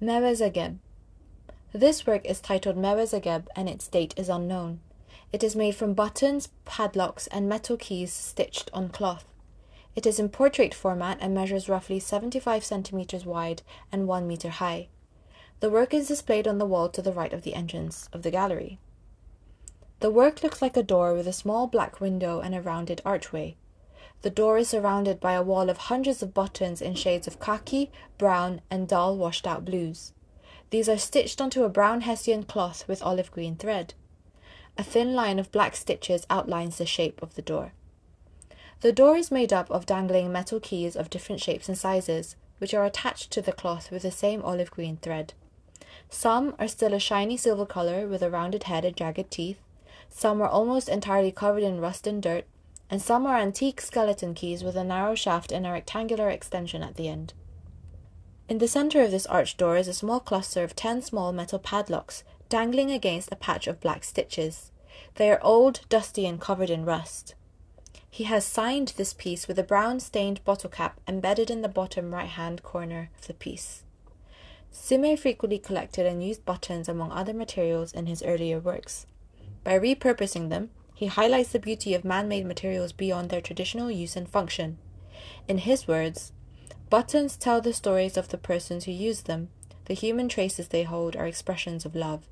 Mewezageb. This work is titled Mewezageb and its date is unknown. It is made from buttons, padlocks, and metal keys stitched on cloth. It is in portrait format and measures roughly 75 centimeters wide and 1 meter high. The work is displayed on the wall to the right of the entrance of the gallery. The work looks like a door with a small black window and a rounded archway. The door is surrounded by a wall of hundreds of buttons in shades of khaki, brown, and dull washed out blues. These are stitched onto a brown Hessian cloth with olive green thread. A thin line of black stitches outlines the shape of the door. The door is made up of dangling metal keys of different shapes and sizes, which are attached to the cloth with the same olive green thread. Some are still a shiny silver color with a rounded head and jagged teeth. Some are almost entirely covered in rust and dirt, and some are antique skeleton keys with a narrow shaft and a rectangular extension at the end. In the center of this arched door is a small cluster of ten small metal padlocks dangling against a patch of black stitches. They are old, dusty, and covered in rust. He has signed this piece with a brown stained bottle cap embedded in the bottom right hand corner of the piece. Sime frequently collected and used buttons among other materials in his earlier works. By repurposing them, he highlights the beauty of man made materials beyond their traditional use and function. In his words, buttons tell the stories of the persons who use them. The human traces they hold are expressions of love.